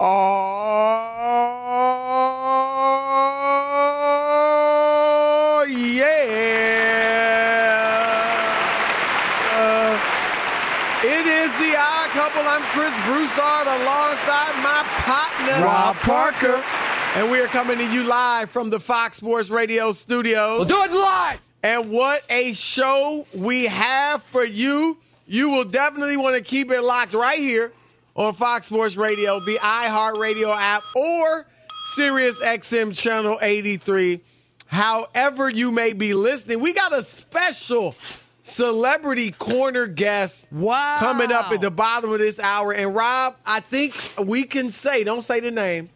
Oh, yeah. Uh, it is the odd couple. I'm Chris Broussard alongside my partner, Rob Parker. And we are coming to you live from the Fox Sports Radio studios. do it live. And what a show we have for you. You will definitely want to keep it locked right here on Fox Sports Radio, the iHeartRadio app, or Sirius XM Channel 83. However, you may be listening, we got a special celebrity corner guest Wow. coming up at the bottom of this hour. And Rob, I think we can say, don't say the name,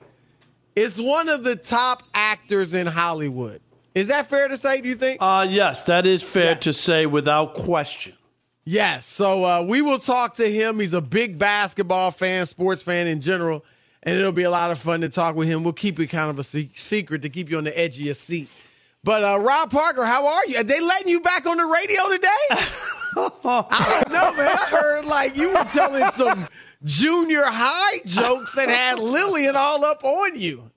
it's one of the top actors in Hollywood. Is that fair to say, do you think? Uh, yes, that is fair Yeah. to say without question. Yes. So uh, we will talk to him. He's a big basketball fan, sports fan in general, and it'll be a lot of fun to talk with him. We'll keep it kind of a se- secret to keep you on the edge of your seat. But uh, Rob Parker, how are you? Are they letting you back on the radio today? I don't know, man. I heard like you were telling some junior high jokes that had Lillian all up on you.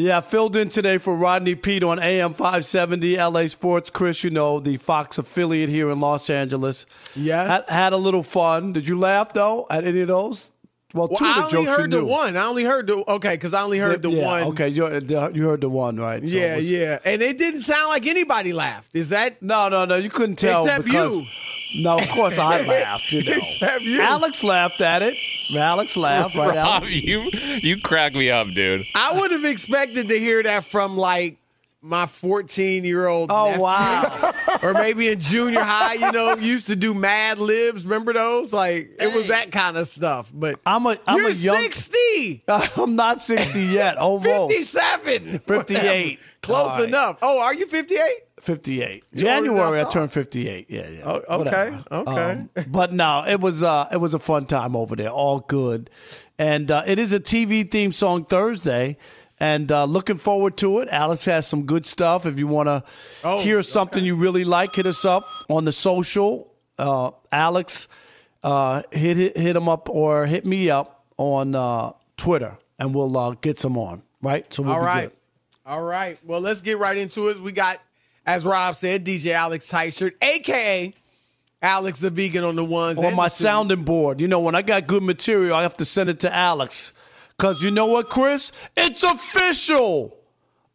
Yeah, I filled in today for Rodney Pete on AM 570 LA Sports. Chris, you know, the Fox affiliate here in Los Angeles. Yes. Had, had a little fun. Did you laugh, though, at any of those? Well, Well, two I of the only jokes heard the one. I only heard the okay because I only heard the yeah, one. Okay, you, you heard the one, right? So Yeah, was- yeah, and it didn't sound like anybody laughed. Is that No, no, no. You couldn't tell Except because you. No, of course I laughed. You know, Except you. Alex laughed at it. Alex laughed, right? Rob, Alex? you you crack me up, dude. I would have expected to hear that from like my 14 year old. Oh wow! Or maybe in junior high, you know, used to do Mad Libs. Remember those? Like it was that kind of stuff. But I'm a I'm you're a young. 60, I'm not 60 yet. Oh, Almost 57, 58. Close All right. enough. Oh, are you 58? 58. You older than January I turned 58. Yeah, yeah. Oh, okay, Whatever. okay. Um, but no, it was uh it was a fun time over there. All good. And uh, it is a TV theme song Thursday. And uh, looking forward to it. Alex has some good stuff. If you want to Oh, hear something you really like, hit us up on the social. Uh, Alex, uh, hit, hit hit him up or hit me up on uh, Twitter, and we'll uh, get some on. Right. So we'll All right. good. All right. Well, let's get right into it. We got, as Rob said, DJ Alex Tyshirt, aka Alex the Vegan on the ones. on my sounding board. You know, when I got good material, I have to send it to Alex. Because you know what, Chris? It's official.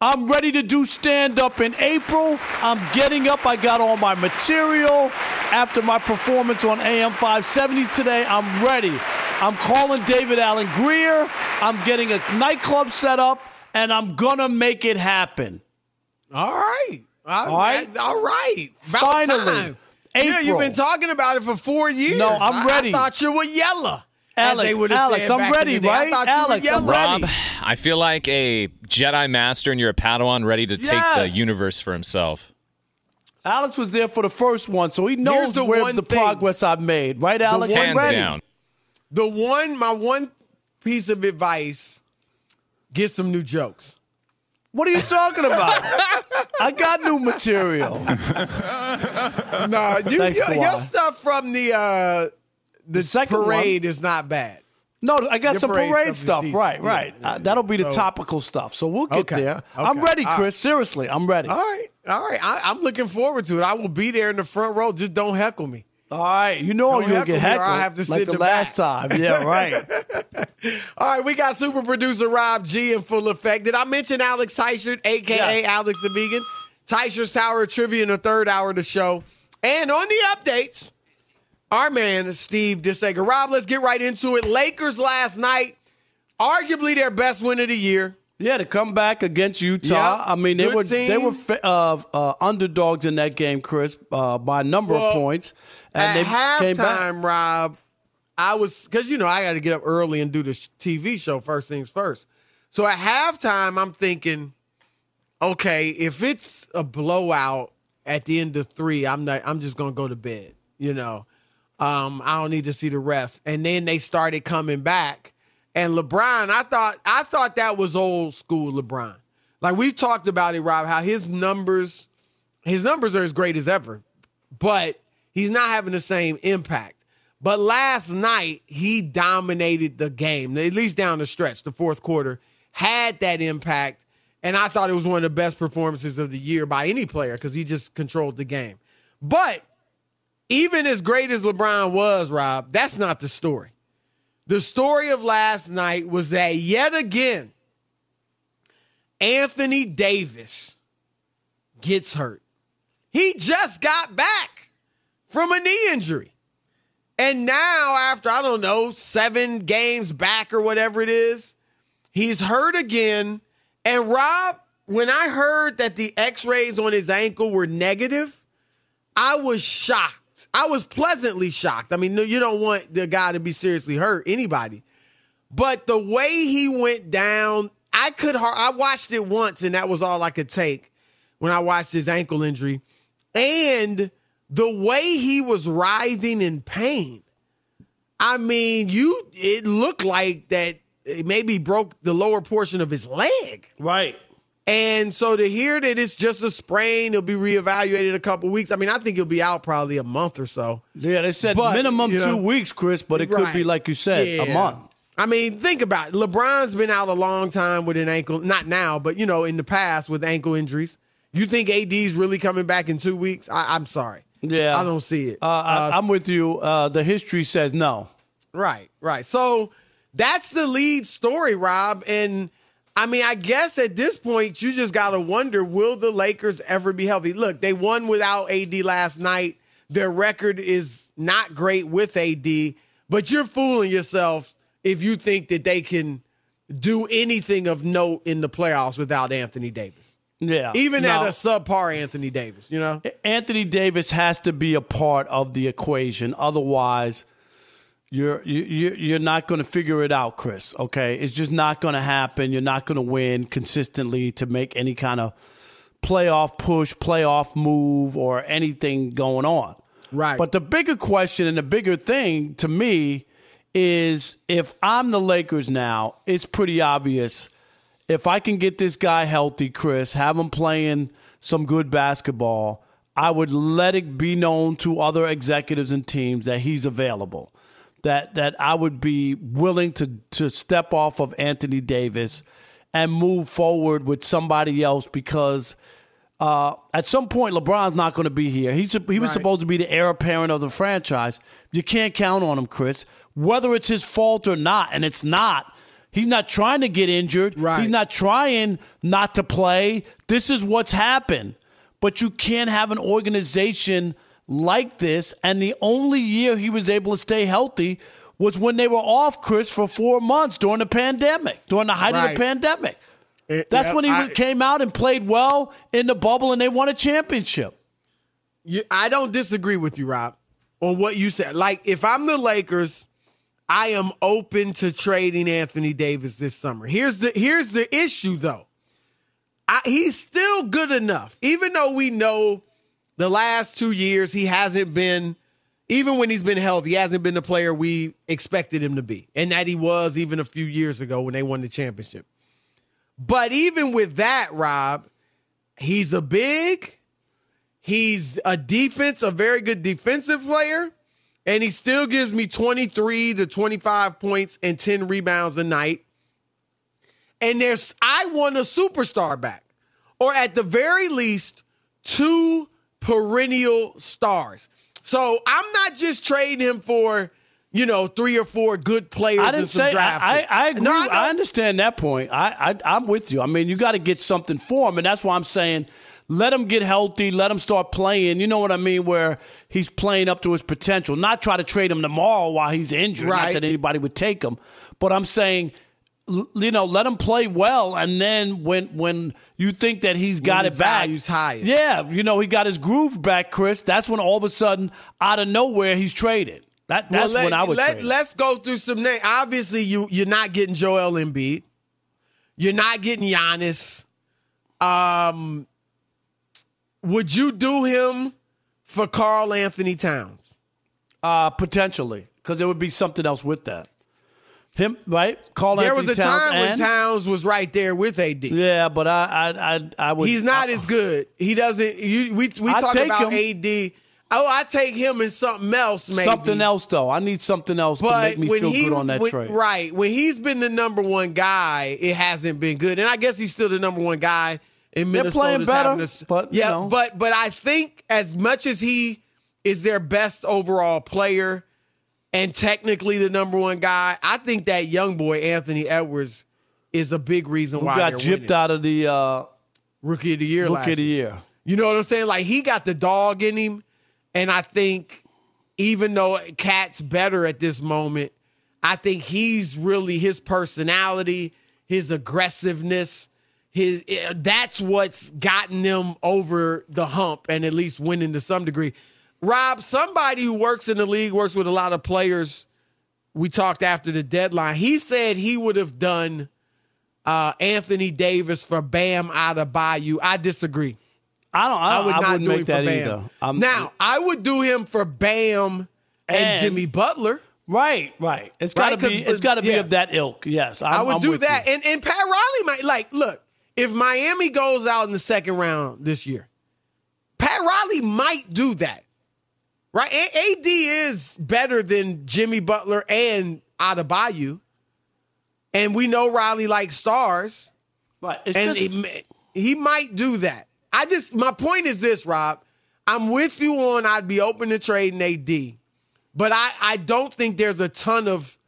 I'm ready to do stand up in April. I'm getting up. I got all my material. After my performance on AM 570 today, I'm ready. I'm calling David Alan Grier. I'm getting a nightclub set up, and I'm going to make it happen. All right. All All right. right. All right. About Finally. time. Yeah, you've been talking about it for four years. No, I'm I- ready. I, thought you were yellow. as Alex, they would have Alex, I'm ready, the. I right? you Alex, were I'm ready. Rob, I feel like a Jedi master and you're a Padawan ready to take the universe for himself. Alex was there for the first one, so he knows the where one the thing. progress I've made. Right, Alex? one I'm Hands ready. down. The one, my one piece of advice: get some new jokes. What are you talking about? I got new material. No, you, Thanks, your, Kawhi. your stuff from the uh, the second parade is not bad. No, I got Your some parade parade, stuff stuff. Right, decent. right. Yeah, Uh, that'll be the topical stuff. So we'll get Okay, there. okay. I'm ready, Chris. Seriously, I'm ready. All right, all right. I, I'm looking forward to it. I will be there in the front row. Just don't heckle me. All right. You know Don't you'll get heckled I'll have to sit like the the last back. time. Yeah, right. All right, we got super producer Rob G in full effect. Did I mention Alex Tyshirt, aka Yes. Alex the Vegan? Tyshert's Tower of Trivia in the third hour of the show. And on the updates, our man Steve Disager. Rob, let's get right into it. Lakers last night, arguably their best win of the year. Yeah, to come back against Utah. Yeah, I mean, they were they were uh, uh, underdogs in that game, Chris, uh, by a number Well, of points, and At they came back. halftime, Rob, I was because you know I got to get up early and do this TV show first things first. So at halftime, I'm thinking, okay, if it's a blowout at the end of three, I'm not. I'm just gonna go to bed. You know, um, I don't need to see the rest. And then they started coming back, and LeBron, I thought I thought that was old school LeBron. Like we've talked about it, Rob, how his numbers, his numbers are as great as ever, but he's not having the same impact. But last night he dominated the game, at least down the stretch, the fourth quarter, had that impact. And I thought it was one of the best performances of the year by any player because he just controlled the game. But even as great as LeBron was, Rob, that's not the story. The story of last night was that yet again, Anthony Davis gets hurt. He just got back from a knee injury. And now, after, I don't know, seven games back or whatever it is, he's hurt again. And Rob, when I heard that the x rays on his ankle were negative, I was shocked. I was pleasantly shocked. I mean, you don't want the guy to be seriously hurt, anybody. But the way he went down, I could, I watched it once and that was all I could take when I watched his ankle injury. And the way he was writhing in pain. I mean, you it looked like that it maybe broke the lower portion of his leg. Right. And so to hear that it's just a sprain, he'll be reevaluated in a couple weeks. I mean, I think he'll be out probably a month or so. Yeah, they said But, minimum you know, two weeks, Chris, but it could be like you said, a month. I mean, think about it. LeBron's been out a long time with an ankle, not now, but you know, in the past with ankle injuries. You think AD's really coming back in two weeks? I, I'm sorry. Yeah, I don't see it. Uh, I, I'm with you. Uh, the history says no. Right, right. So that's the lead story, Rob. And I mean, I guess at this point, you just got to wonder will the Lakers ever be healthy? Look, they won without AD last night. Their record is not great with AD, but you're fooling yourself if you think that they can do anything of note in the playoffs without Anthony Davis. Yeah, Even No. at a subpar Anthony Davis, you know? Anthony Davis has to be a part of the equation. Otherwise, you're you, you- you're not going to figure it out, Chris. Okay, it's just not going to happen. You're not going to win consistently to make any kind of playoff push, playoff move, or anything going on. Right. But the bigger question and the bigger thing to me is if I'm the Lakers now, it's pretty obvious. If I can get this guy healthy, Chris, have him playing some good basketball, I would let it be known to other executives and teams that he's available. That that I would be willing to to step off of Anthony Davis and move forward with somebody else because uh, at some point LeBron's not going to be here. He's he was Right. supposed to be the heir apparent of the franchise. You can't count on him, Chris. Whether it's his fault or not, and it's not. He's not trying to get injured. Right. He's not trying not to play. This is what's happened. But you can't have an organization like this. And the only year he was able to stay healthy was when they were off, Chris, for four months during the pandemic, during the height of the pandemic. Eh, That's yeah, when he I- came out and played well in the bubble and they won a championship. You, I don't disagree with you, Rob, on what you said. Like, if I'm the Lakers, I am open to trading Anthony Davis this summer. Here's the here's the issue, though. I, he's still good enough, even though we know the last two years he hasn't been. Even when he's been healthy, he hasn't been the player we expected him to be, and that he was even a few years ago when they won the championship. But even with that, Rob, he's a big, He's a defense, a very good defensive player, and he still gives me 23 to 25 points and 10 rebounds a night. And there's I want a superstar back. Or at the very least, two perennial stars. So I'm not just trading him for, you know, three or four good players. I didn't some say draft I, I. I agree. No, I, know. understand that point. I, I I'm with you. I mean, you got to get something for him, and that's why I'm saying let him get healthy, let him start playing. You know what I mean? Where he's playing up to his potential. Not try to trade him tomorrow while he's injured. Not that anybody would take him, but I'm saying. You know, let him play well, and then when when you think that he's got his it back, higher. yeah, you know he got his groove back, Chris. That's when all of a sudden, out of nowhere, he's traded. That that's Well, when I would Let, let's go through some names. Obviously, you you're not getting Joel Embiid. You're not getting Giannis. Um, would you do him for Karl-Anthony Towns? uh, potentially, because there would be something else with that. Him, right? Karl There Anthony was a Towns time when Towns was right there with AD. Yeah, but I, I, I, I would. He's not I, as good. He doesn't. You, we we talk about him. AD. Oh, I take him in something else, maybe something else though. I need something else to make me feel he good on that when- trade. right when he's been the number one guy, it hasn't been good, and I guess he's still the number one guy in Minnesota. They're playing better, but, you yeah, know. but but I think as much as he is their best overall player and technically the number one guy, I think that young boy Anthony Edwards is a big reason Who why got gypped winning. out of the uh, rookie of the year last rookie of the year. year? You know what I'm saying? Like he got the dog in him, and I think even though KAT's better at this moment, I think he's really his personality, his aggressiveness, his eh, that's what's gotten them over the hump and at least winning to some degree. Rob, somebody who works in the league, works with a lot of players. We talked after the deadline. He said he would have done uh, Anthony Davis for Bam Adebayo. I disagree. I don't. I, I don't, would I not wouldn't do make him for that Bam. either. I'm- now, I would do him for Bam and, And- Jimmy Butler. right, right. It's got to Right, be. It's got to be yeah. of that ilk. Yes, I'm, i would I'm do that. you. And and Pat Riley might like look, if Miami goes out in the second round this year, Pat Riley might do that. Right? A- AD is better than Jimmy Butler and Adebayo. And we know Riley likes stars. Right. It's and just, he, he might do that. I just my point is this, Rob. I'm with you on I'd be open to trading AD, but I I don't think there's a ton of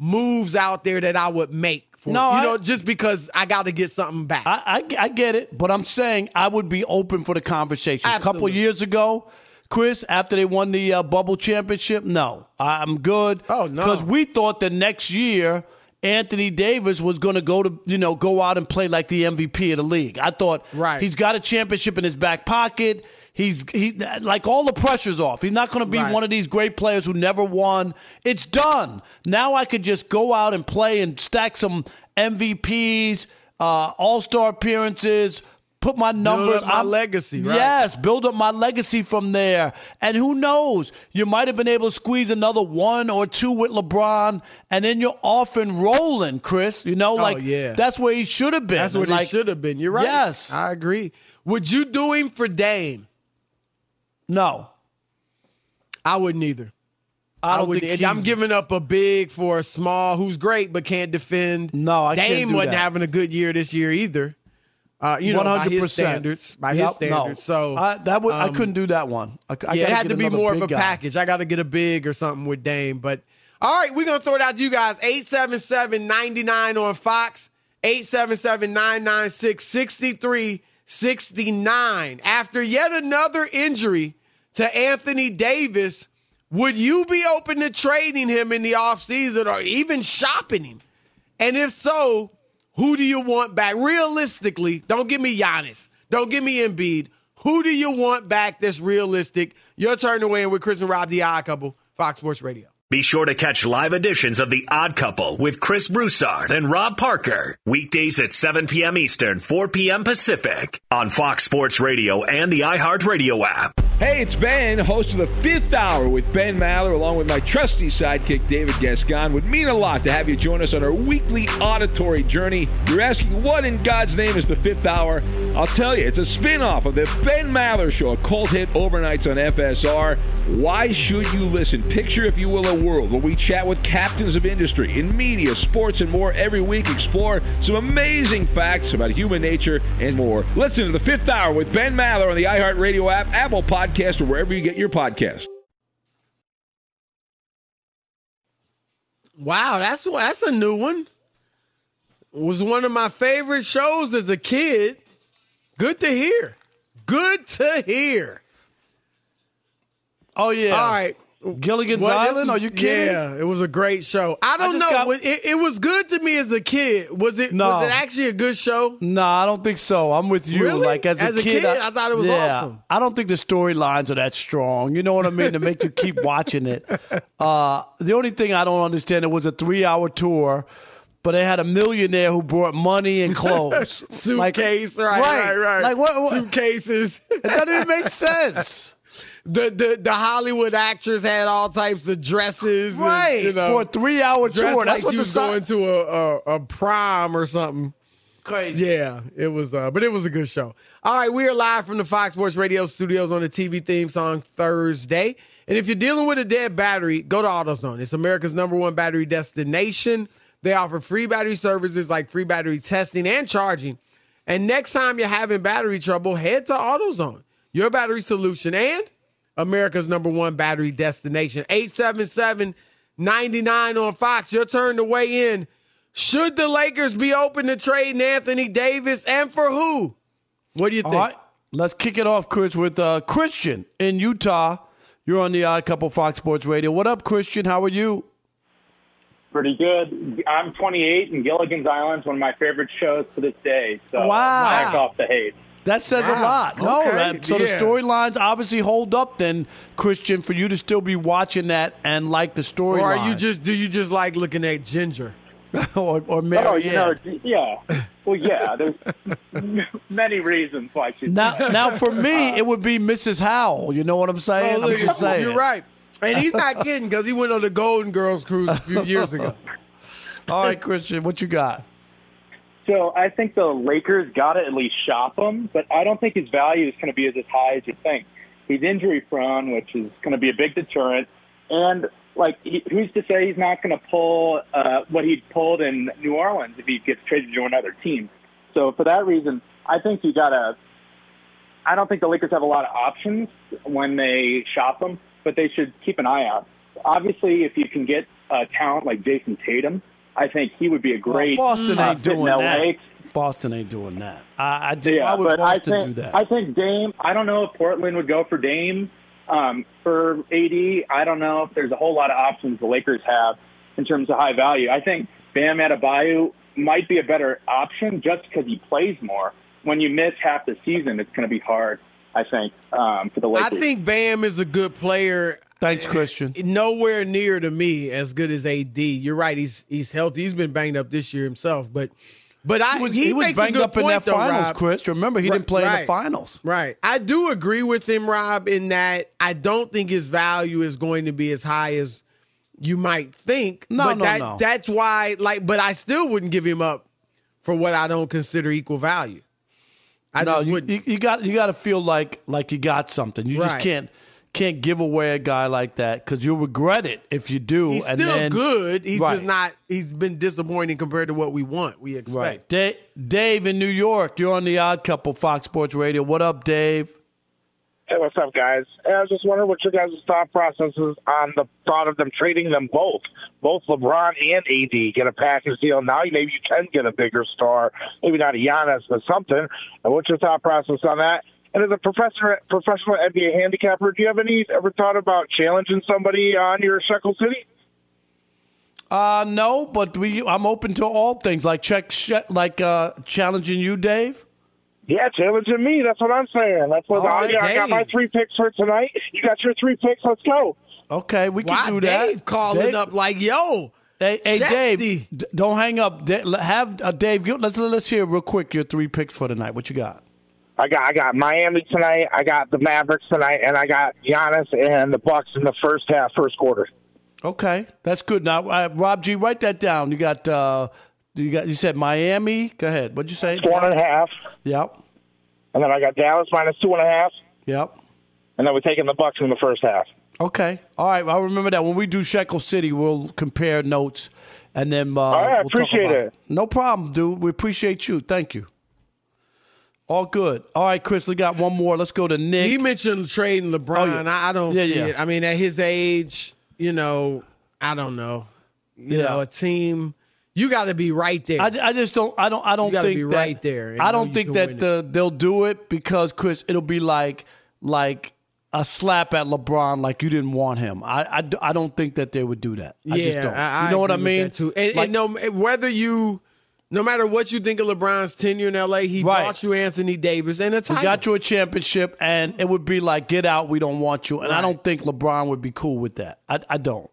moves out there that I would make for No, you I- know just because I got to get something back. I, I, I get it, but I'm saying I would be open for the conversation. A couple Absolutely. years ago, Chris, after they won the uh, bubble championship, no, I'm good. Oh, no. because we thought the next year Anthony Davis was going to go to you know go out and play like the MVP of the league. I thought Right. he's got a championship in his back pocket. He's he like all the pressure's off. He's not going to be Right. one of these great players who never won. It's done. Now I could just go out and play and stack some MVPs, uh, All Star appearances, put my numbers. up my I'm- legacy, right? Yes, build up my legacy from there. And who knows? You might have been able to squeeze another one or two with LeBron, and then you're off and rolling, Chris. You know, oh, like Oh, yeah. that's where he should have been. That's what like, he should have been. You're right. Yes. I agree. Would you do him for Dame? No, I wouldn't either. I don't wouldn't- think I'm giving up a big for a small who's great but can't defend. No, I Dame wasn't having a good year this year either. Uh, you know, by his standards, by his Yep, no. So I, that would, I um, couldn't do that one. I, I yeah, it had to be more of a guy. package. I got to get a big or something with Dame. But all right, we're gonna throw it out to you guys. 877-99 on Fox. 877-996-6369. After yet another injury to Anthony Davis, would you be open to trading him in the offseason or even shopping him? And if so, who do you want back? Realistically, don't give me Giannis. Don't give me Embiid. Who do you want back that's realistic? Your turn to weigh in with Chris and Rob, the couple, Fox Sports Radio. Be sure to catch live editions of The Odd Couple with Chris Broussard and Rob Parker. Weekdays at 7 p.m. Eastern, 4 p.m. Pacific on Fox Sports Radio and the iHeartRadio app. Hey, it's Ben, host of the fifth hour with Ben Maller, along with my trusty sidekick, David Gascon. Would mean a lot to have you join us on our weekly auditory journey. You're asking, what in God's name is the fifth hour? I'll tell you, it's a spin off of the Ben Maller Show, a cult hit overnights on FSR. Why should you listen? Picture, if you will, a world where we chat with captains of industry in media, sports, and more every week. Explore some amazing facts about human nature and more. Listen to the fifth hour with Ben Maller on the iHeartRadio app, Apple Podcast, or wherever you get your podcast. Wow, that's that's a new one. Was one of my favorite shows as a kid. Good to hear. Good to hear. Oh yeah. All right. Gilligan's Island? Are you kidding? Yeah, it was a great show. I don't just know. got- it, it was good to me as a kid. Was it? No. Was it actually a good show? No, I don't think so. I'm with you. Really? Like as a As a kid, kid, I thought it was yeah, awesome. I don't think the storylines are that strong. You know what I mean? To make you keep watching it. Uh, the only thing I don't understand it was a three hour tour, but they had a millionaire who brought money and clothes, Like- Suitcase, right, right, right. Like what? what Suitcases. it doesn't make sense. The, the the Hollywood actress had all types of dresses, and, Right you know, for a three hour dressed tour. That's like what she the was sign- going to a, a a prom or something. crazy. Yeah, it was, uh, but it was a good show. All right, we are live from the Fox Sports Radio studios on the TV theme song Thursday. And if you're dealing with a dead battery, go to AutoZone. It's America's number one battery destination. They offer free battery services like free battery testing and charging. And next time you're having battery trouble, head to AutoZone, your battery solution and America's number one battery destination. 877 99 on Fox. Your turn to weigh in. Should the Lakers be open to trading Anthony Davis and for who? What do you think? All right, let's kick it off, Chris, with uh, Christian in Utah. You're on the Odd Couple Fox Sports Radio. What up, Christian? How are you? Pretty good. I'm 28, and Gilligan's Island's one of my favorite shows to this day. So Wow. back off the hate. That says a lot. No, Okay. that, so the storylines obviously hold up. Then, Christian, for you to still be watching that and like the storyline, or are you just do you just like looking at Ginger? or, or Mary Oh, you know, yeah. Well, yeah. There's many reasons why she's Now, now for me, uh-huh. it would be Mrs. Howell. You know what I'm saying? Oh, look I'm just saying. You're right. And he's not kidding because he went on the Golden Girls cruise a few years ago. All right, Christian, what you got? So I think the Lakers got to at least shop him, but I don't think his value is going to be as high as you think. He's injury prone, which is going to be a big deterrent. And like, he, who's to say he's not going to pull uh, what he pulled in New Orleans if he gets traded to another team? So for that reason, I think you got to. I don't think the Lakers have a lot of options when they shop him, but they should keep an eye out. Obviously, if you can get uh, talent like Jayson Tatum, I think he would be a great. Well, Boston uh, ain't fit in doing LA. that. Boston ain't doing that. I, I do. Yeah, why would but I Boston think do that? I think Dame. I don't know if Portland would go for Dame um, for AD. I don't know if there's a whole lot of options the Lakers have in terms of high value. I think Bam Adebayo might be a better option just because he plays more. When you miss half the season, it's going to be hard. I think um, for the Lakers. I think Bam is a good player. Thanks, Christian. Nowhere near to me as good as AD. You're right. He's he's healthy. He's been banged up this year himself, but but I He was, he, he was banged up in that though, finals, Rob. Chris. Remember, he Right, didn't play in the finals. Right. I do agree with him, Rob, in that I don't think his value is going to be as high as you might think. No, but no, that, no. That's why, like, but I still wouldn't give him up for what I don't consider equal value. I no, just you, you, you got you got to feel like like you got something. You just can't can't give away a guy like that because you'll regret it if you do. he's and still then- good. He's Right. just not. He's been disappointing compared to what we want. We expect. Right, Dave, Dave in New York. You're on the Odd Couple, Fox Sports Radio. What up, Dave? Hey, what's up, guys? Hey, I was just wondering what your guys' thought process is on the thought of them trading them both, both LeBron and AD, get a package deal. Now maybe you can get a bigger star, maybe not a Giannis, but something. And what's your thought process on that? And as a professor, professional NBA handicapper, do you have any ever thought about challenging somebody on your Shekel City? Uh no, but we I'm open to all things like check like uh challenging you, Dave. Yeah, challenging me. That's what I'm saying. That's what All I, I got my three picks for tonight. You got your three picks. Let's go. Okay, we can Why do that. Dave calling Dave- up like, yo, Hey, hey Dave, d- don't hang up. Da- Have uh, Dave. Give, let's let's hear real quick your three picks for tonight. What you got? I got I got Miami tonight. I got the Mavericks tonight, and I got Giannis and the Bucks in the first half, first quarter. Okay, that's good. Now, uh, Rob G, write that down. You got uh, you got you said Miami. Go ahead. What'd you say? Four and a half, Yep, and then I got Dallas minus two and a half, yep. and then we're taking the Bucks in the first half. Okay, all right. I'll remember that when we do Shekel City, we'll compare notes, and then uh, right, we'll talk appreciate about it. No problem, dude. We appreciate you. Thank you. All good. All right, Chris. We got one more. Let's go to Nick. He mentioned trading LeBron. Oh, yeah. I, I don't Yeah, see yeah. it. I mean, at his age, you know, I don't know. You Yeah. know, a team, you got to be right there. I, I just don't. I don't. I don't think be that, right there I don't think that the, they'll do it because Chris, it'll be like like a slap at LeBron like you didn't want him. I, I, I don't think that they would do that. I yeah, just don't. I, you know what I mean? too. And, Like- and no, whether you, no matter what you think of LeBron's tenure in LA, he Right. bought you Anthony Davis and a We title. got you a championship, and it would be like, get out, we don't want you. And I don't think LeBron would be cool with that. I, I don't.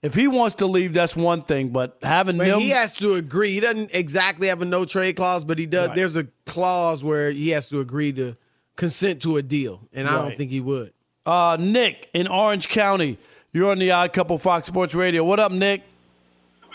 If he wants to leave, that's one thing, but having But them. he has to agree. He doesn't exactly have a no trade clause, but he does. Right. There's a clause where he has to agree to consent to a deal, and I don't think he would. uh, Nick in Orange County, you're on the Odd Couple Fox Sports Radio. What up, Nick?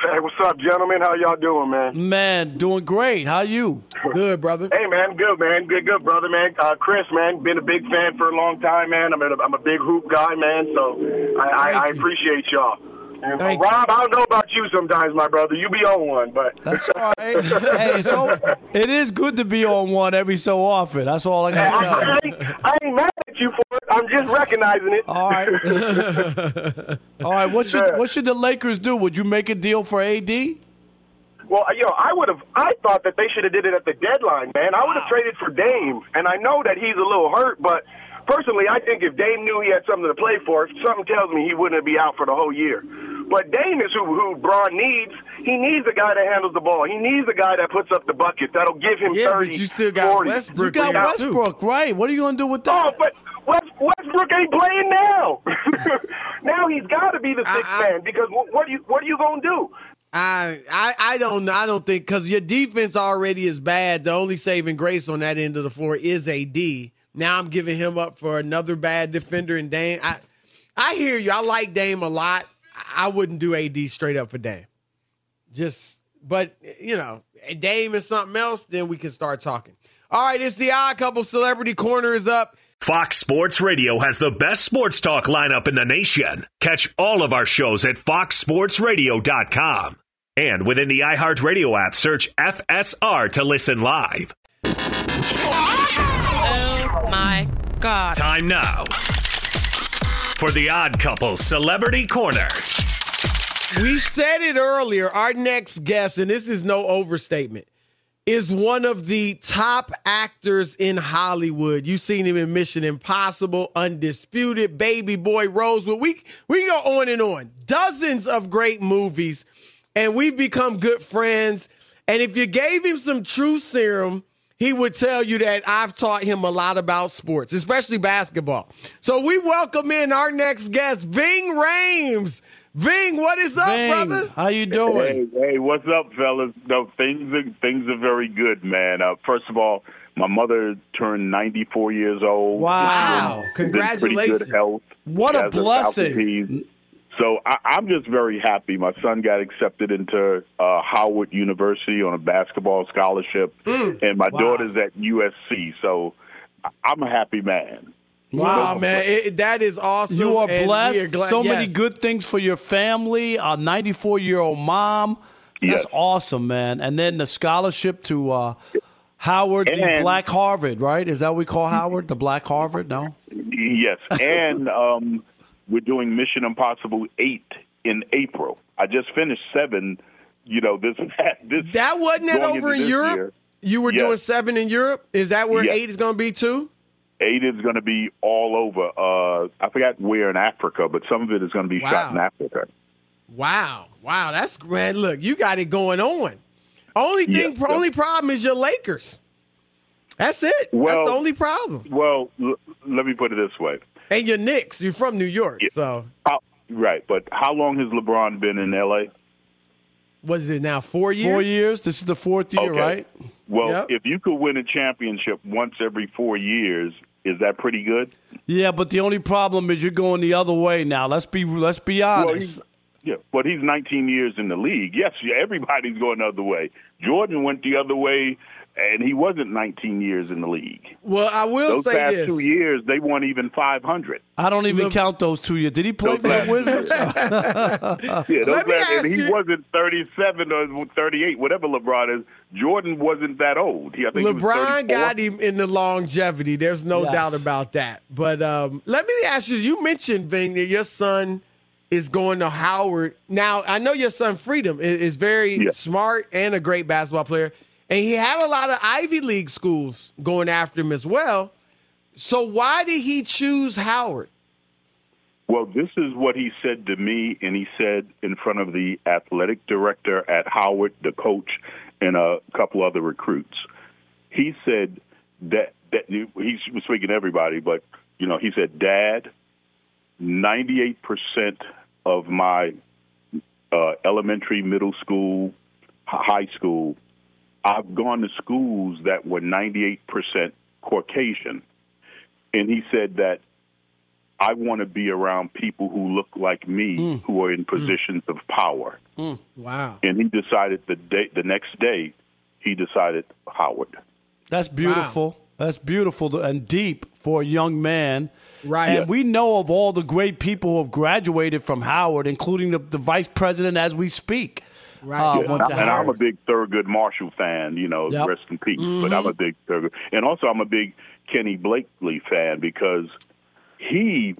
Hey, what's up, gentlemen? How y'all doing, man? Man, doing great. How you? Good, brother. Hey, man, good, man. Good, good, brother, man. Uh, Chris, man, been a big fan for a long time, man. I'm a, I'm a big hoop guy, man, so I, I, I appreciate y'all. And, Thank you. Rob, I don't know about you sometimes, my brother. You be on one, but That's all right. hey, so it is good to be on one every so often. That's all I I, got to tell you. I, ain't, I ain't mad at you for it. I'm just recognizing it. All right. All right. What should what should the Lakers do? Would you make a deal for AD? Well, you know, I would have. I thought that they should have did it at the deadline, man. I would have ah. traded for Dame, and I know that he's a little hurt, but personally, I think if Dame knew he had something to play for, something tells me he wouldn't be out for the whole year. But Dame is who who Bron needs. He needs a guy that handles the ball. He needs a guy that puts up the bucket. That'll give him Yeah, thirty. but you still got 40. Westbrook. You got there, too. Westbrook, right? What are you going to do with that? Oh, that? but West, Westbrook ain't playing now. now he's got to be the sixth I- I- man because what, what are you what are you going to do? I, I I don't I don't think because your defense already is bad. The only saving grace on that end of the floor is AD. Now I'm giving him up for another bad defender and Dame. I I hear you. I like Dame a lot. I wouldn't do AD straight up for Dame. Just but you know, Dame is something else. Then we can start talking. All right, it's the odd couple. Celebrity corner is up. Fox Sports Radio has the best sports talk lineup in the nation. Catch all of our shows at foxsportsradio.com. And within the iHeartRadio app, search FSR to listen live. Oh my God. Time now for the Odd Couple Celebrity Corner. We said it earlier. Our next guest, and this is no overstatement, is one of the top actors in Hollywood. You've seen him in Mission Impossible, Undisputed, Baby Boy, Rosewood. We we go on and on. Dozens of great movies, and we've become good friends. And if you gave him some true serum, he would tell you that I've taught him a lot about sports, especially basketball. So we welcome in our next guest, Ving Rhames. Ving, what is up, Bang. brother? How you doing? Hey, hey, what's up, fellas? No, things are things are very good, man. Uh, first of all, my mother turned 94 years old. Wow. She's in pretty Congratulations. good health. What She a has her blessing. Faculties. So I, I'm just very happy. My son got accepted into uh, Howard University on a basketball scholarship, Mm. and my Wow. daughter's at USC. So I- I'm a happy man. Wow, man, it, that is awesome. You are and we blessed. glad- so many good things for your family. A 94 year old mom. That's Yes. awesome, man. And then the scholarship to uh, Howard, the Black Harvard, right? Is that what we call Howard? The Black Harvard? No? Yes, and um, we're doing Mission Impossible eight in April. I just finished seven. You know this this That wasn't going over in Europe. year. You were Yes. doing seven in Europe. Is that where Yes. eight is going to be too? Eight is going to be all over. Uh, I forgot where in Africa, but some of it is going to be Wow. shot in Africa. Wow, wow, that's grand. Look, you got it going on. Only thing, Yeah. only problem is your Lakers. That's it. Well- that's the only problem. Well, l- let me put it this way. And your Knicks. You're from New York, Yeah. so How, right, but how long has LeBron been in L.A.? what is it now? Four years. Four years? This is the fourth year, Okay. right? Well, Yep. if you could win a championship once every four years, is that pretty good? Yeah, but the only problem is you're going the other way now. Let's be let's be Well, honest. he- yeah, but he's 19 years in the league. Yes, everybody's going the other way. Jordan went the other way, and he wasn't 19 years in the league. Well, I will Those say past this. two years, they won even 500. I don't even Look- count those two years. Did he play for the last- Wizards? Yeah, those Let me ask and he you- wasn't 37 or 38, whatever LeBron is. Jordan wasn't that old. He, I think he LeBron 34. got him in the longevity. There's no Yes. doubt about that. But um, let me ask you: You mentioned Ving that your son is going to Howard. Now I know your son Freedom is, is very Yeah. smart and a great basketball player, and he had a lot of Ivy League schools going after him as well. So why did he choose Howard? Well, this is what he said to me, and he said in front of the athletic director at Howard, the coach, and a couple other recruits. He said that that he was speaking to everybody, but you know, he said, "Dad, ninety-eight percent of my uh, elementary, middle school, high school, I've gone to schools that were ninety-eight percent Caucasian." And he said that I want to be around people who look like me, hmm. who are in hmm. positions of power. Hmm. Wow. And he decided the day, the next day, he decided Howard. That's beautiful. That's beautiful and deep for a young man. Right. And we know of all the great people who have graduated from Howard, including the, the vice president as we speak. Right. Uh, Yeah, went to and I'm a big Thurgood Marshall fan. You know, Yep. rest in peace. But Mm-hmm. I'm a big Thurgood, and also I'm a big Kenny Blakeney fan because he,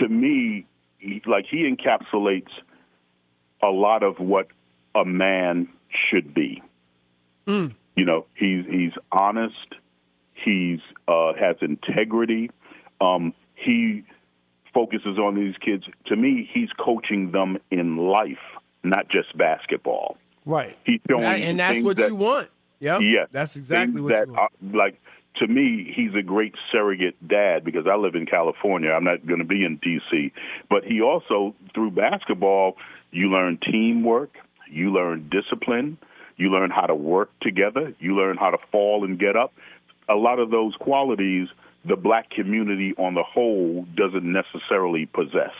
to me, he, like he encapsulates a lot of what a man should be. Mm. You know, he's he's honest. He's uh, has integrity. Um, he focuses on these kids. To me, he's coaching them in life, not just basketball. Right. He's showing That- and that's what that- you want. Yep. Yeah, That's exactly what that you want. Are, like to me, he's a great surrogate dad because I live in California. I'm not going to be in D.C. But he also, through basketball, you learn teamwork, you learn discipline, you learn how to work together, you learn how to fall and get up. A lot of those qualities, the black community on the whole doesn't necessarily possess.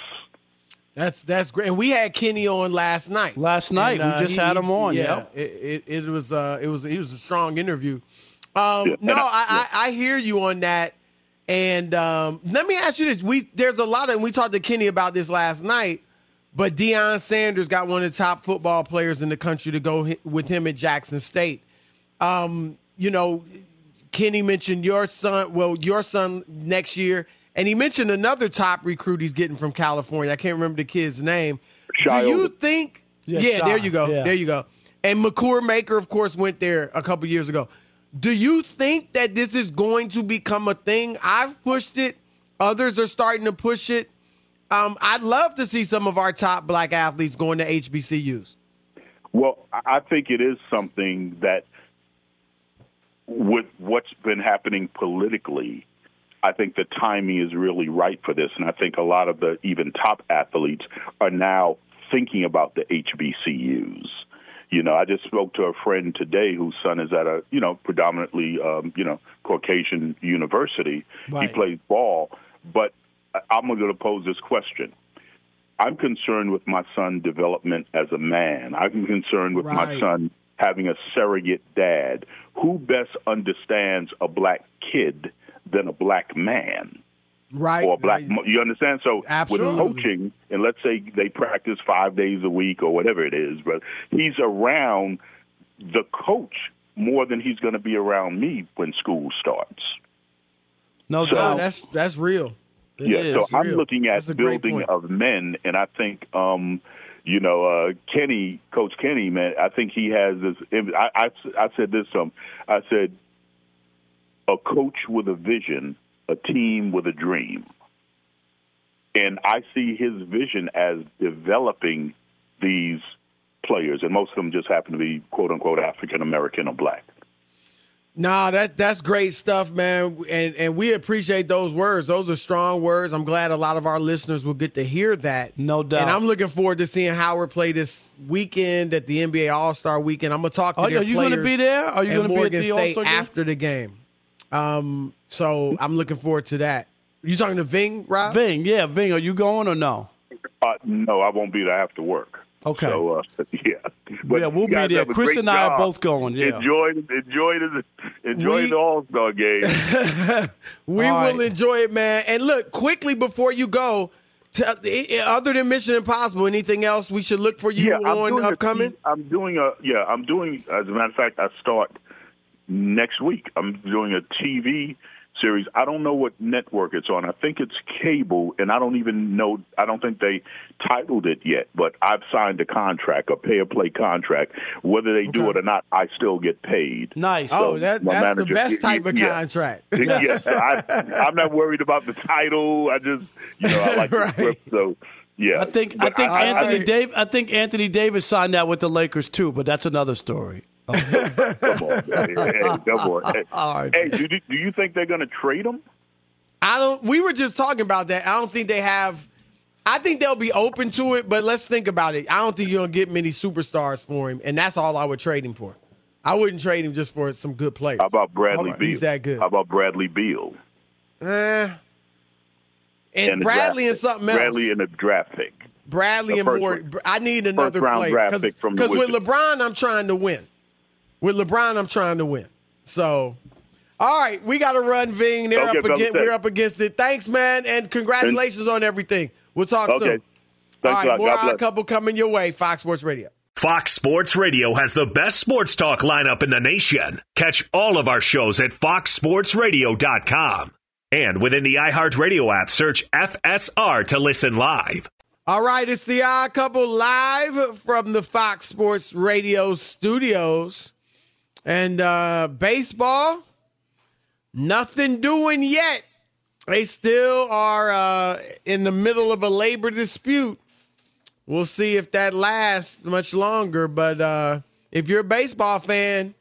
That's that's great. And we had Kenny on last night. Last night, And, uh, we just had him on. Yeah, Yep. it, it, it was uh, it was it was a strong interview. Um, Yeah, no, I, I- I, I hear you on that. And um, let me ask you this: We there's a lot of, and we talked to Kenny about this last night. But Deion Sanders got one of the top football players in the country to go with him at Jackson State. Um, you know, Kenny mentioned your son. Well, your son next year, and he mentioned another top recruit he's getting from California. I can't remember the kid's name. Shy Do you think? Yeah, Yeah, there you go. yeah. There you go. And Makur Maker, of course, went there a couple years ago. Do you think that this is going to become a thing? I've pushed it. Others are starting to push it. Um, I'd love to see some of our top black athletes going to HBCUs. Well, I I think it is something that, with what's been happening politically, I think the timing is really right for this, and I think a lot of the even top athletes are now thinking about the HBCUs. You know, I just spoke to a friend today whose son is at a you know predominantly um, you know Caucasian university. Right. He plays ball, but I'm going to pose this question. I'm concerned with my son's development as a man. I'm concerned with my son having a surrogate dad. Who best understands a black kid than a black man? Right. or a black. right. You understand? So Absolutely. with coaching, and let's say they practice five days a week or whatever it is, but he's around the coach more than he's going to be around me when school starts. No So- No, doubt. that's that's real. It yeah, is so I'm real. looking at That's a great building of men, and I think, um, you know, uh, Kenny, Coach Kenny, man, I think he has this. I, I, I said this to him. I said, a coach with a vision, a team with a dream, and I see his vision as developing these players, and most of them just happen to be quote unquote African American or black. Nah, that that's great stuff, man, and and we appreciate those words. Those are strong words. I'm glad a lot of our listeners will get to hear that. No doubt. And I'm looking forward to seeing Howard play this weekend at the NBA All Star Weekend. I'm gonna talk to Are- their are you gonna be there? Are you gonna be at the State All-Star game? after the game? Um, so I'm looking forward to that. You talking to Ving, Rob? Ving, yeah, Ving, are you going or no? Uh, no, I won't be there. I have to work. Okay. So uh, yeah, Yeah, we'll be there. Chris and I are both going, yeah. enjoy, enjoy the, enjoy We- the All Star game. We All will right. enjoy it, man. And look, quickly before you go, to, i- i- other than Mission Impossible, anything else we should look for you yeah, I'm on doing a upcoming? T- I'm doing a yeah. I'm doing as a matter of fact. I start next week. I'm doing a TV series. I don't know what network it's on. I think it's cable, and I don't even know. I don't think they titled it yet. But I've signed a contract, a pay or play contract. Whether they do it or not, I still get paid. Nice. Oh, that, my that's the manager- best type of yeah. contract. yes, I, I'm not worried about the title. I just, you know, I like the script. So, yeah. I think I But think Anthony I- Dave I think Anthony Davis signed that with the Lakers too, but that's another story. Come on, hey, come on. Hey, All right. hey, do, do you think they're going to trade him? I don't. We were just talking about that. I don't think they have. I think they'll be open to it, but let's think about it. I don't think you're gonna get many superstars for him, and that's all I would trade him for. I wouldn't trade him just for some good players. How about Bradley right, Beal? He's that good. How about Bradley Beal? Eh. And, the Bradley and something else. Bradley and a draft pick. Bradley The and more. I need another player draft pick from the because with LeBron, I'm trying to win. With LeBron, I'm trying to win. So, all right, we got to run Ving. They're Okay, up against. We're up against it. Thanks, man, and congratulations on everything. We'll talk Okay. soon. Thanks all a more odd couple coming your way. Fox Sports Radio. Fox Sports Radio has the best sports talk lineup in the nation. Catch all of our shows at foxsportsradio.com. And within the iHeartRadio app, search FSR to listen live. All right, it's the Odd Couple live from the Fox Sports Radio studios. And uh baseball, nothing doing yet. They still are uh in the middle of a labor dispute. We'll see if that lasts much longer, but uh if you're a baseball fan,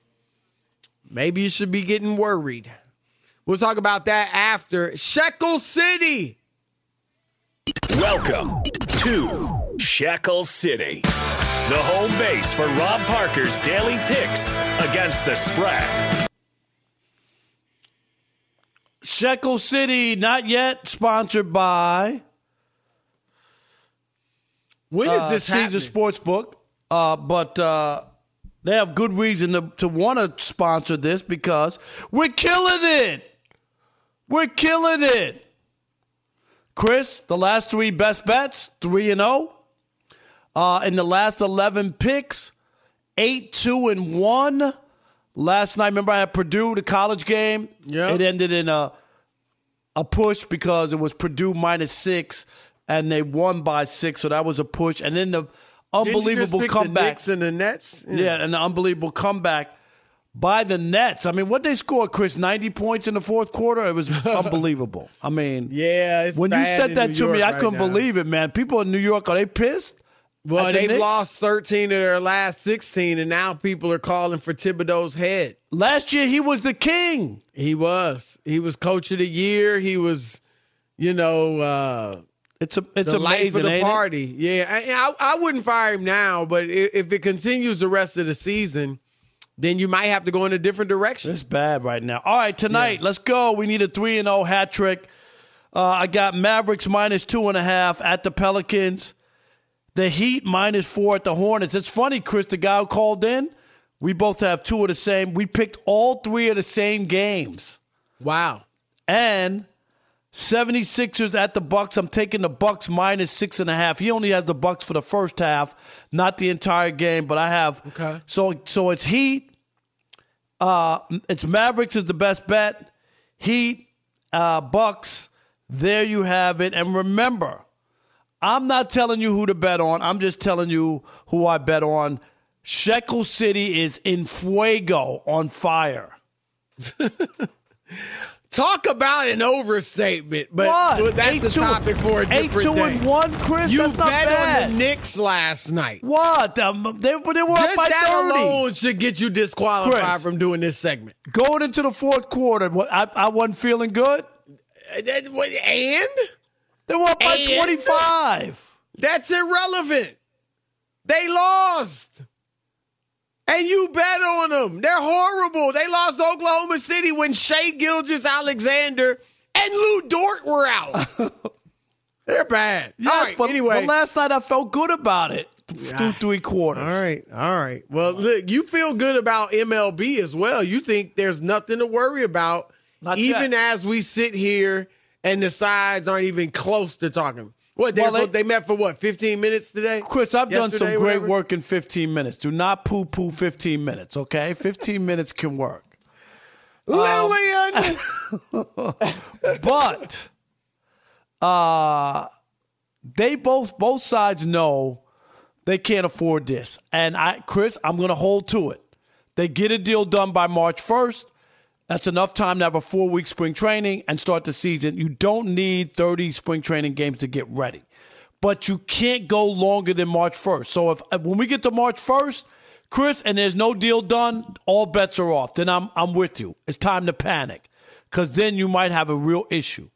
maybe you should be getting worried. We'll talk about that after Shekel City. Welcome to Shekel City, the home base for Rob Parker's daily picks against the spread. Shekel City, not yet sponsored by When is uh, this Caesar happening? Sportsbook, uh, but uh, they have good reason to, to want to sponsor this because we're killing it. We're killing it. Chris, the last three best bets, 3 and 0. Uh, in the last 11 picks, 8 2 and 1. Last night, remember I had Purdue, the college game? Yeah. It ended in a a push because it was Purdue minus six, and they won by six, so that was a push. And then the Didn't you just unbelievable comeback. The and the Nets. Yeah, and the unbelievable comeback by the Nets. I mean, what they scored, Chris? Ninety points in the fourth quarter. It was unbelievable. I mean, Yeah, it's when you said that New to me, York I right couldn't now. believe it, man. People in New York are they pissed? Well, they've Knicks? lost 13 of their last 16, and now people are calling for Thibodeau's head. Last year he was the king. He was. He was coach of the year. He was, you know, uh, It's a it's the life of the ain't it? party. Yeah, I, I, I wouldn't fire him now, but if it continues the rest of the season, then you might have to go in a different direction. It's bad right now. All right, tonight, let's go. We need a 3 and 0 hat trick. Uh, I got Mavericks minus two and a half at the Pelicans. The Heat minus four at the Hornets. It's funny, Chris, the guy who called in, we both have two of the same. We picked all three of the same games. Wow. And 76ers at the Bucks. I'm taking the Bucks minus six and a half. He only has the Bucks for the first half, not the entire game. But I have Okay. So so it's Heat. Uh, it's Mavericks is the best bet. Heat, uh, Bucks. There you have it. And remember, I'm not telling you who to bet on. I'm just telling you who I bet on. Shekel City is in fuego on fire. Talk about an overstatement, but What? that's Eight the two- topic for a different eight two day. and one, Chris. You That's bet bad. on the Knicks last night. What? Um, they, they were up Just by that 30. alone should get you disqualified Chris. from doing this segment. Going into the fourth quarter, what, I, I wasn't feeling good. And They were up by And? 25. that's irrelevant. They lost. And you bet on them. They're horrible. They lost Oklahoma City when Shai Gilgeous-Alexander and Lu Dort were out. They're bad. Yes, All right, but, anyway. but last night I felt good about it through three quarters. All right, all right. Well, look, you feel good about MLB as well. You think there's nothing to worry about, Not even yet. as we sit here and the sides aren't even close to talking. What they're Well, they- they, met for what? 15 minutes today. Chris, I've done some great whatever? work in 15 minutes. Do not poo poo 15 minutes, okay? 15 minutes can work. Lillian. but uh they both both sides know they can't afford this. And I Chris, I'm gonna hold to it. They get a deal done by March 1st. That's enough time to have a four week spring training and start the season. You don't need 30 spring training games to get ready. But you can't go longer than March 1st. So if when we get to March 1st, Chris, and there's no deal done, all bets are off. Then I'm I'm with you. It's time to panic. Cause then you might have a real issue.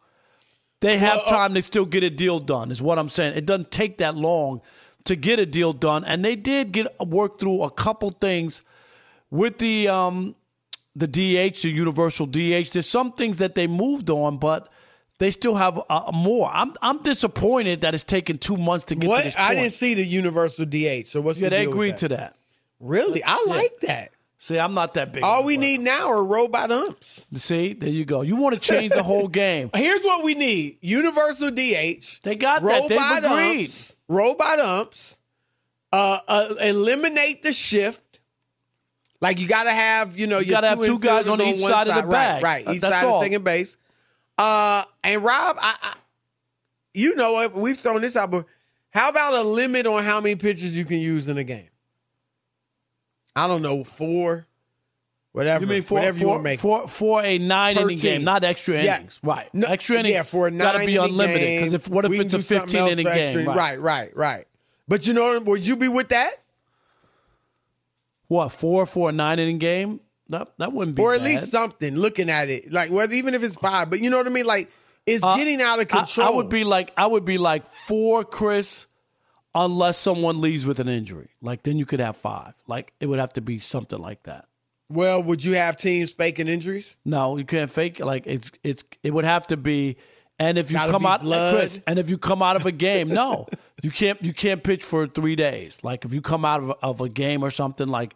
They have Well, uh, time to still get a deal done, is what I'm saying. It doesn't take that long to get a deal done. And they did get work through a couple things with the um the DH, the universal DH. There's some things that they moved on, but they still have uh, more. I'm I'm disappointed that it's taken two months to get to what? this point. I didn't see the universal DH. So what's yeah, the they agreed that? to that. Really? I like that. See, I'm not that big. All we need now are robot umps. See, there you go. You want to change the whole game. Here's what we need: universal DH. They got that. They've robot agreed. umps. Robot umps. Uh, uh, eliminate the shift. Like you got to have, you know, You gotta have two guys infielders on each one side of the Right, bag. Right, Uh, each that's side all. of second base. Uh, and Rob, I, I, you know, it, we've thrown this out, but how about a limit on how many pitches you can use in a game? I don't know, four, whatever. You mean for whatever you want to make. for for a nine inning game, not extra Yeah. innings, right? No, extra innings, yeah, for a nine gotta be unlimited. Because if what if it's a fifteen inning game? innings. right, right, right. But you know, would you be with that? What four for a nine inning game? That that wouldn't be. or at bad. least something looking at it like whether even if it's five but you know what i mean like it's Uh, getting out of control I, would be like I would be like four, Chris, unless someone leaves with an injury. Like then you could have five. Like it would have to be something like that. well would you have teams faking injuries No, you can't fake it. Like it's it's it would have to be. And if you Gotta come out, blood. Chris, and if you come out of a game, no, you can't you can't pitch for three days. Like if you come out of, of a game or something, like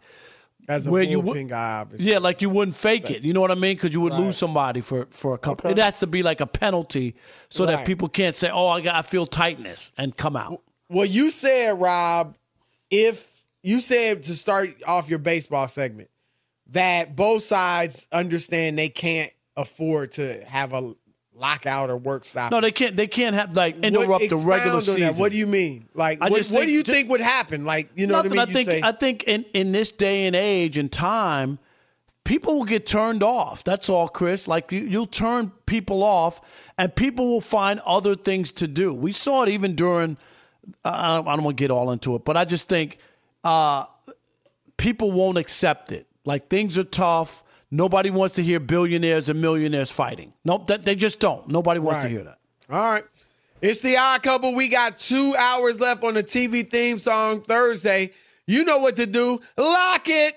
as a where you would- guy yeah, like you wouldn't fake it. You know what I mean? Because you would Right. lose somebody for for a couple. Okay. It has to be like a penalty, so Right. that people can't say, "Oh, I got I feel tightness" and come out. well you said rob if you said to start off your baseball segment that both sides understand they can't afford to have a lockout or work stop No, they can't. They can't have like interrupt the regular season. What do you mean? Like, what, just what do you think would happen? Like, you know Nothing. what I mean? I think say, I think in in this day and age and time, people will get turned off. That's all, Chris. Like you, you'll turn people off, and people will find other things to do. We saw it even during. I don't, I don't want to get all into it, but I just think uh, people won't accept it. Like things are tough. Nobody wants to hear billionaires and millionaires fighting. Nope, that, they just don't. Nobody wants to hear that. All right. It's the odd couple. We got two hours left on the TV theme song Thursday. You know what to do. Lock it.